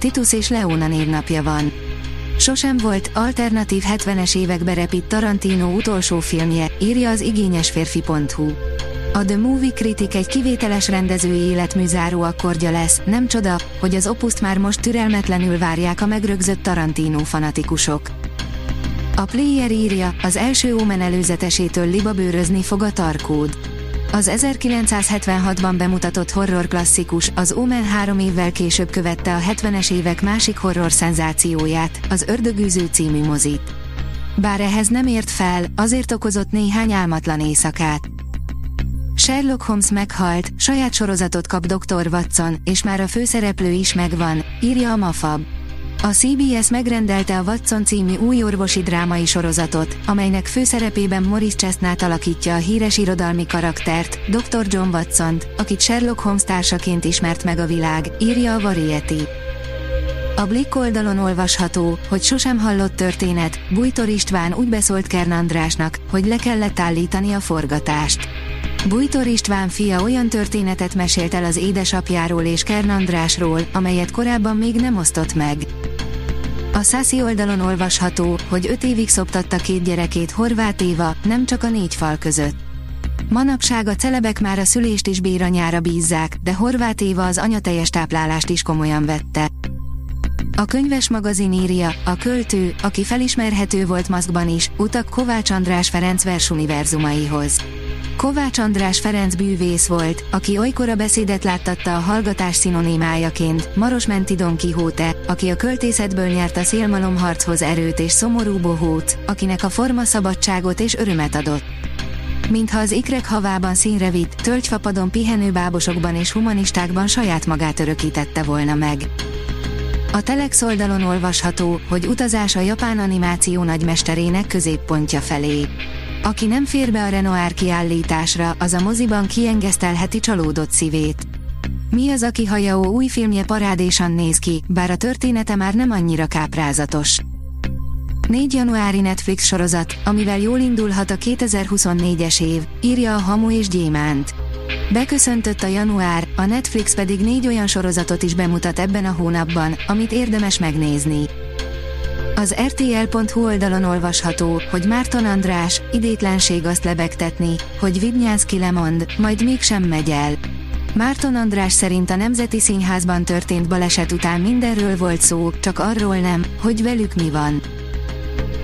Titus és Leona névnapja van. Sosem volt, alternatív 70-es évekbe repít Tarantino utolsó filmje, írja az igényesférfi.hu. A The Movie Critic egy kivételes rendezői életműzáró akkordja lesz, nem csoda, hogy az opuszt már most türelmetlenül várják a megrögzött Tarantino fanatikusok. A player írja, az első Omen előzetesétől libabőrözni fog a Tarkód. Az 1976-ban bemutatott horror klasszikus, az Omen három évvel később követte a 70-es évek másik horror szenzációját, az Ördögűző című mozit. Bár ehhez nem ért fel, azért okozott néhány álmatlan éjszakát. Sherlock Holmes meghalt, saját sorozatot kap Dr. Watson, és már a főszereplő is megvan, írja a Mafab. A CBS megrendelte a Watson című új orvosi drámai sorozatot, amelynek főszerepében Morris Chestnut alakítja a híres irodalmi karaktert, Dr. John watson akit Sherlock Holmes társaként ismert meg a világ, írja a Variety. A Blick oldalon olvasható, hogy sosem hallott történet, Bújtor István úgy beszólt Kern Andrásnak, hogy le kellett állítani a forgatást. Bújtor István fia olyan történetet mesélt el az édesapjáról és Kern Andrásról, amelyet korábban még nem osztott meg. A Szászi oldalon olvasható, hogy öt évig szoptatta két gyerekét Horváth Éva, nem csak a négy fal között. Manapság a celebek már a szülést is béranyára bízzák, de Horváth Éva az anyateljes táplálást is komolyan vette. A könyves magazin írja, a költő, aki felismerhető volt maszkban is, utak Kovács András Ferenc versuniverzumaihoz. Kovács András Ferenc bűvész volt, aki olykor a beszédet láttatta a hallgatás szinonimájaként, Marosmenti Don Quixote, aki a költészetből nyert a szélmalomharchoz erőt és szomorú bohóc, akinek a forma szabadságot és örömet adott. Mintha az ikrek havában színre vitt, tölgyfapadon pihenő bábosokban és humanistákban saját magát örökítette volna meg. A Telex oldalon olvasható, hogy utazás a japán animáció nagymesterének középpontja felé. Aki nem fér be a Renoir kiállításra, az a moziban kiengesztelheti csalódott szívét. Mi az, aki Hayao új filmje parádésan néz ki, bár a története már nem annyira káprázatos. 4 januári Netflix sorozat, amivel jól indulhat a 2024-es év, írja a Hamu és Gyémánt. Beköszöntött a január, a Netflix pedig négy olyan sorozatot is bemutat ebben a hónapban, amit érdemes megnézni. Az RTL.hu oldalon olvasható, hogy Márton András, idétlenség azt lebegtetni, hogy Vidnyánszki lemond, majd mégsem megy el. Márton András szerint a Nemzeti Színházban történt baleset után mindenről volt szó, csak arról nem, hogy velük mi van.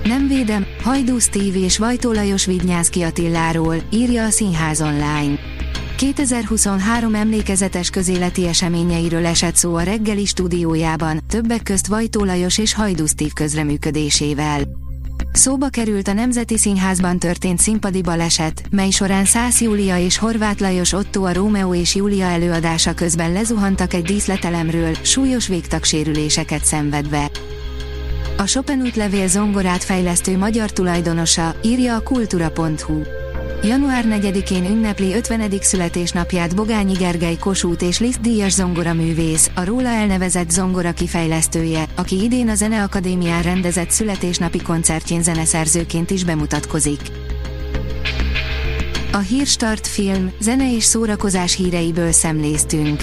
Nem védem, Hajdú Steve és Vajtó Lajos Vidnyánszki Attiláról, írja a Színház online. 2023 emlékezetes közéleti eseményeiről esett szó a reggeli stúdiójában, többek közt Vajtó Lajos és Hajdú Steve közreműködésével. Szóba került a Nemzeti Színházban történt színpadi baleset, mely során Szász Júlia és Horváth Lajos Otto a Rómeó és Júlia előadása közben lezuhantak egy díszletelemről, súlyos végtagsérüléseket szenvedve. A Chopin útlevél zongorát fejlesztő magyar tulajdonosa, írja a kultura.hu. Január 4-én ünnepli 50. születésnapját Bogányi Gergely Kossuth és Liszt díjas zongoraművész, a róla elnevezett zongora kifejlesztője, aki idén a Zeneakadémián rendezett születésnapi koncertjén zeneszerzőként is bemutatkozik. A Hírstart film, zene és szórakozás híreiből szemléztünk.